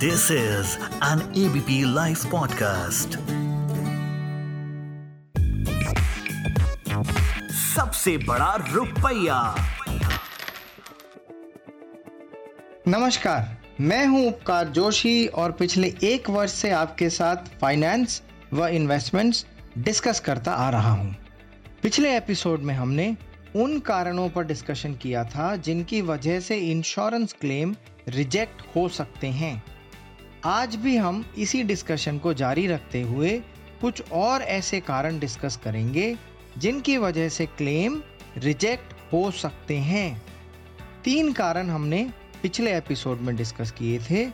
This is an ABP Life podcast. सबसे बड़ा रुपया नमस्कार, मैं हूँ उपकार जोशी और पिछले एक वर्ष से आपके साथ फाइनेंस व इन्वेस्टमेंट्स डिस्कस करता आ रहा हूँ। पिछले एपिसोड में हमने उन कारणों पर डिस्कशन किया था जिनकी वजह से इंश्योरेंस क्लेम रिजेक्ट हो सकते हैं आज भी हम इसी डिस्कशन को जारी रखते हुए कुछ और ऐसे कारण डिस्कस करेंगे, जिनकी वजह से क्लेम रिजेक्ट हो सकते हैं। तीन कारण हमने पिछले एपिसोड में डिस्कस किए थे।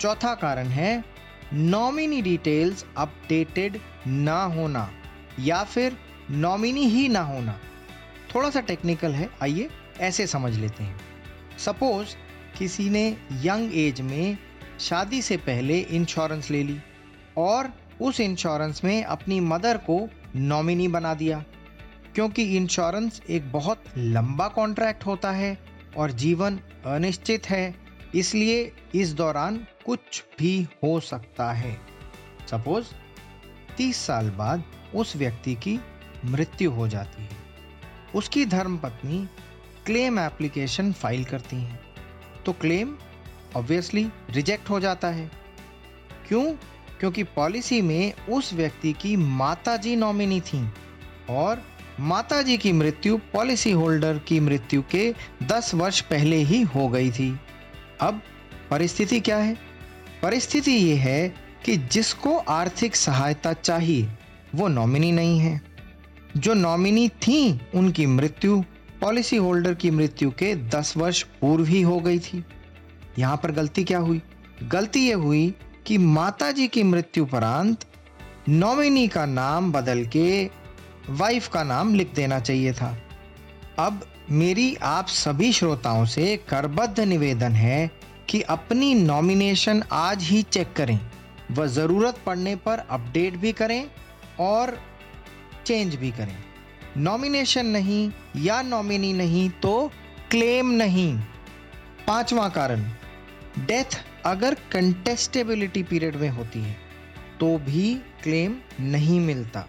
चौथा कारण है नॉमिनी डिटेल्स अपडेटेड ना होना, या फिर नॉमिनी ही ना होना। थोड़ा सा टेक्निकल है, आइए ऐसे समझ लेते हैं। सपोज़ किसी ने यंग एज में शादी से पहले इंश्योरेंस ले ली और उस इंश्योरेंस में अपनी मदर को नॉमिनी बना दिया। क्योंकि इंश्योरेंस एक बहुत लंबा कॉन्ट्रैक्ट होता है और जीवन अनिश्चित है, इसलिए इस दौरान कुछ भी हो सकता है। सपोज़ 30 साल बाद उस व्यक्ति की मृत्यु हो जाती है। उसकी धर्मपत्नी क्लेम एप्लीकेशन फ़ाइल करती हैं। तो क्लेम ऑब्वियसली रिजेक्ट हो जाता है। क्यों? क्योंकि पॉलिसी में उस व्यक्ति की माताजी नॉमिनी थी और माताजी की मृत्यु पॉलिसी होल्डर की मृत्यु के 10 वर्ष पहले ही हो गई थी। अब परिस्थिति क्या है? परिस्थिति ये है कि जिसको आर्थिक सहायता चाहिए, वो नॉमिनी नहीं है। जो नॉमिनी थी, उनकी मृत्यु पॉलिसी होल्डर की मृत्यु के 10 वर्ष पूर्व ही हो गई थी। यहाँ पर गलती क्या हुई? गलती ये हुई कि माता जी की मृत्यु परांत नॉमिनी का नाम बदल के वाइफ का नाम लिख देना चाहिए था। अब मेरी आप सभी श्रोताओं से करबद्ध निवेदन है कि अपनी नॉमिनेशन आज ही चेक करें। व ज़रूरत पड़ने पर अपडेट भी करें और चेंज भी करें। नॉमिनेशन नहीं या नॉमिनी नहीं तो क्लेम नहीं। पांचवा कारण डेथ अगर कंटेस्टेबिलिटी पीरियड में होती है तो भी क्लेम नहीं मिलता।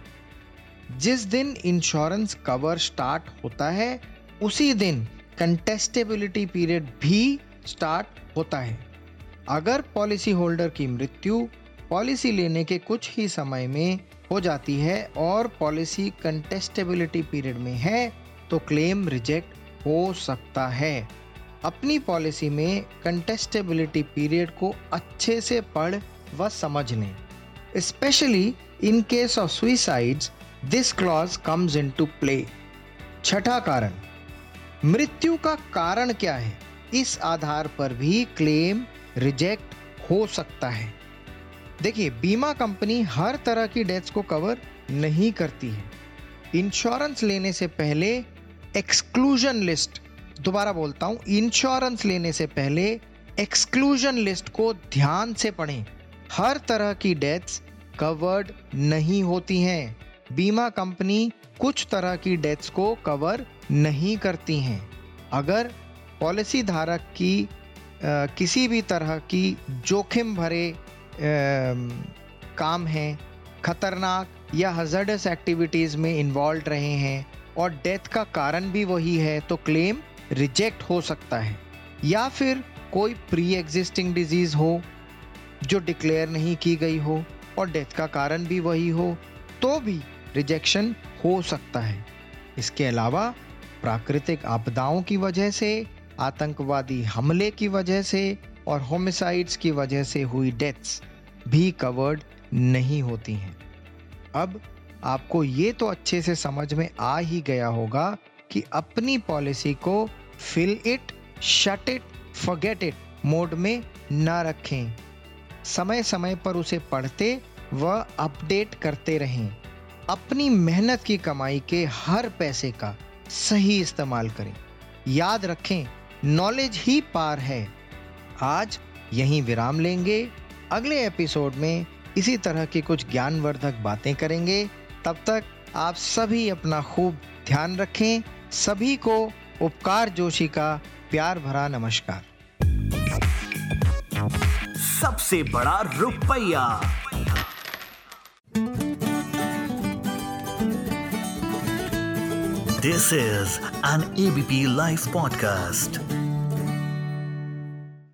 जिस दिन इंश्योरेंस कवर स्टार्ट होता है, उसी दिन कंटेस्टेबिलिटी पीरियड भी स्टार्ट होता है। अगर पॉलिसी होल्डर की मृत्यु पॉलिसी लेने के कुछ ही समय में हो जाती है और पॉलिसी कंटेस्टेबिलिटी पीरियड में है तो क्लेम रिजेक्ट हो सकता है। अपनी पॉलिसी में कंटेस्टेबिलिटी पीरियड को अच्छे से पढ़ व समझ लें specially in case of suicides this clause comes in to play छठा कारण, मृत्यु का कारण क्या है? इस आधार पर भी क्लेम रिजेक्ट हो सकता है। देखिए, बीमा कंपनी हर तरह की डेथ्स को कवर नहीं करती है। इंश्योरेंस लेने से पहले एक्सक्लूजन लिस्ट दोबारा बोलता हूँ इंश्योरेंस लेने से पहले एक्सक्लूजन लिस्ट को ध्यान से पढ़ें। हर तरह की डेथ्स कवर्ड नहीं होती हैं। बीमा कंपनी कुछ तरह की डेथ्स को कवर नहीं करती हैं। अगर पॉलिसी धारक की आ, किसी भी तरह की जोखिम भरे आ, काम हैं खतरनाक या हजर्डस एक्टिविटीज़ में इन्वॉल्व रहे हैं और डेथ का कारण भी वही है तो क्लेम रिजेक्ट हो सकता है, या फिर कोई प्री एग्जिस्टिंग डिज़ीज़ हो जो डिक्लेयर नहीं की गई हो और डेथ का कारण भी वही हो तो भी रिजेक्शन हो सकता है। इसके अलावा प्राकृतिक आपदाओं की वजह से, आतंकवादी हमले की वजह से और होमिसाइड्स की वजह से हुई डेथ्स भी कवर्ड नहीं होती हैं। अब आपको ये तो अच्छे से समझ में आ ही गया होगा कि अपनी पॉलिसी को fill it shut it forget it mode में न रखें। समय समय पर उसे पढ़ते व अपडेट करते रहें। अपनी मेहनत की कमाई के हर पैसे का सही इस्तेमाल करें। याद रखें नॉलेज ही पार है। आज यहीं विराम लेंगे। अगले एपिसोड में इसी तरह की कुछ ज्ञानवर्धक बातें करेंगे। तब तक आप सभी अपना खूब ध्यान रखें। सभी को उपकार जोशी का प्यार भरा नमस्कार। सबसे बड़ा रुपया। This is an ABP live podcast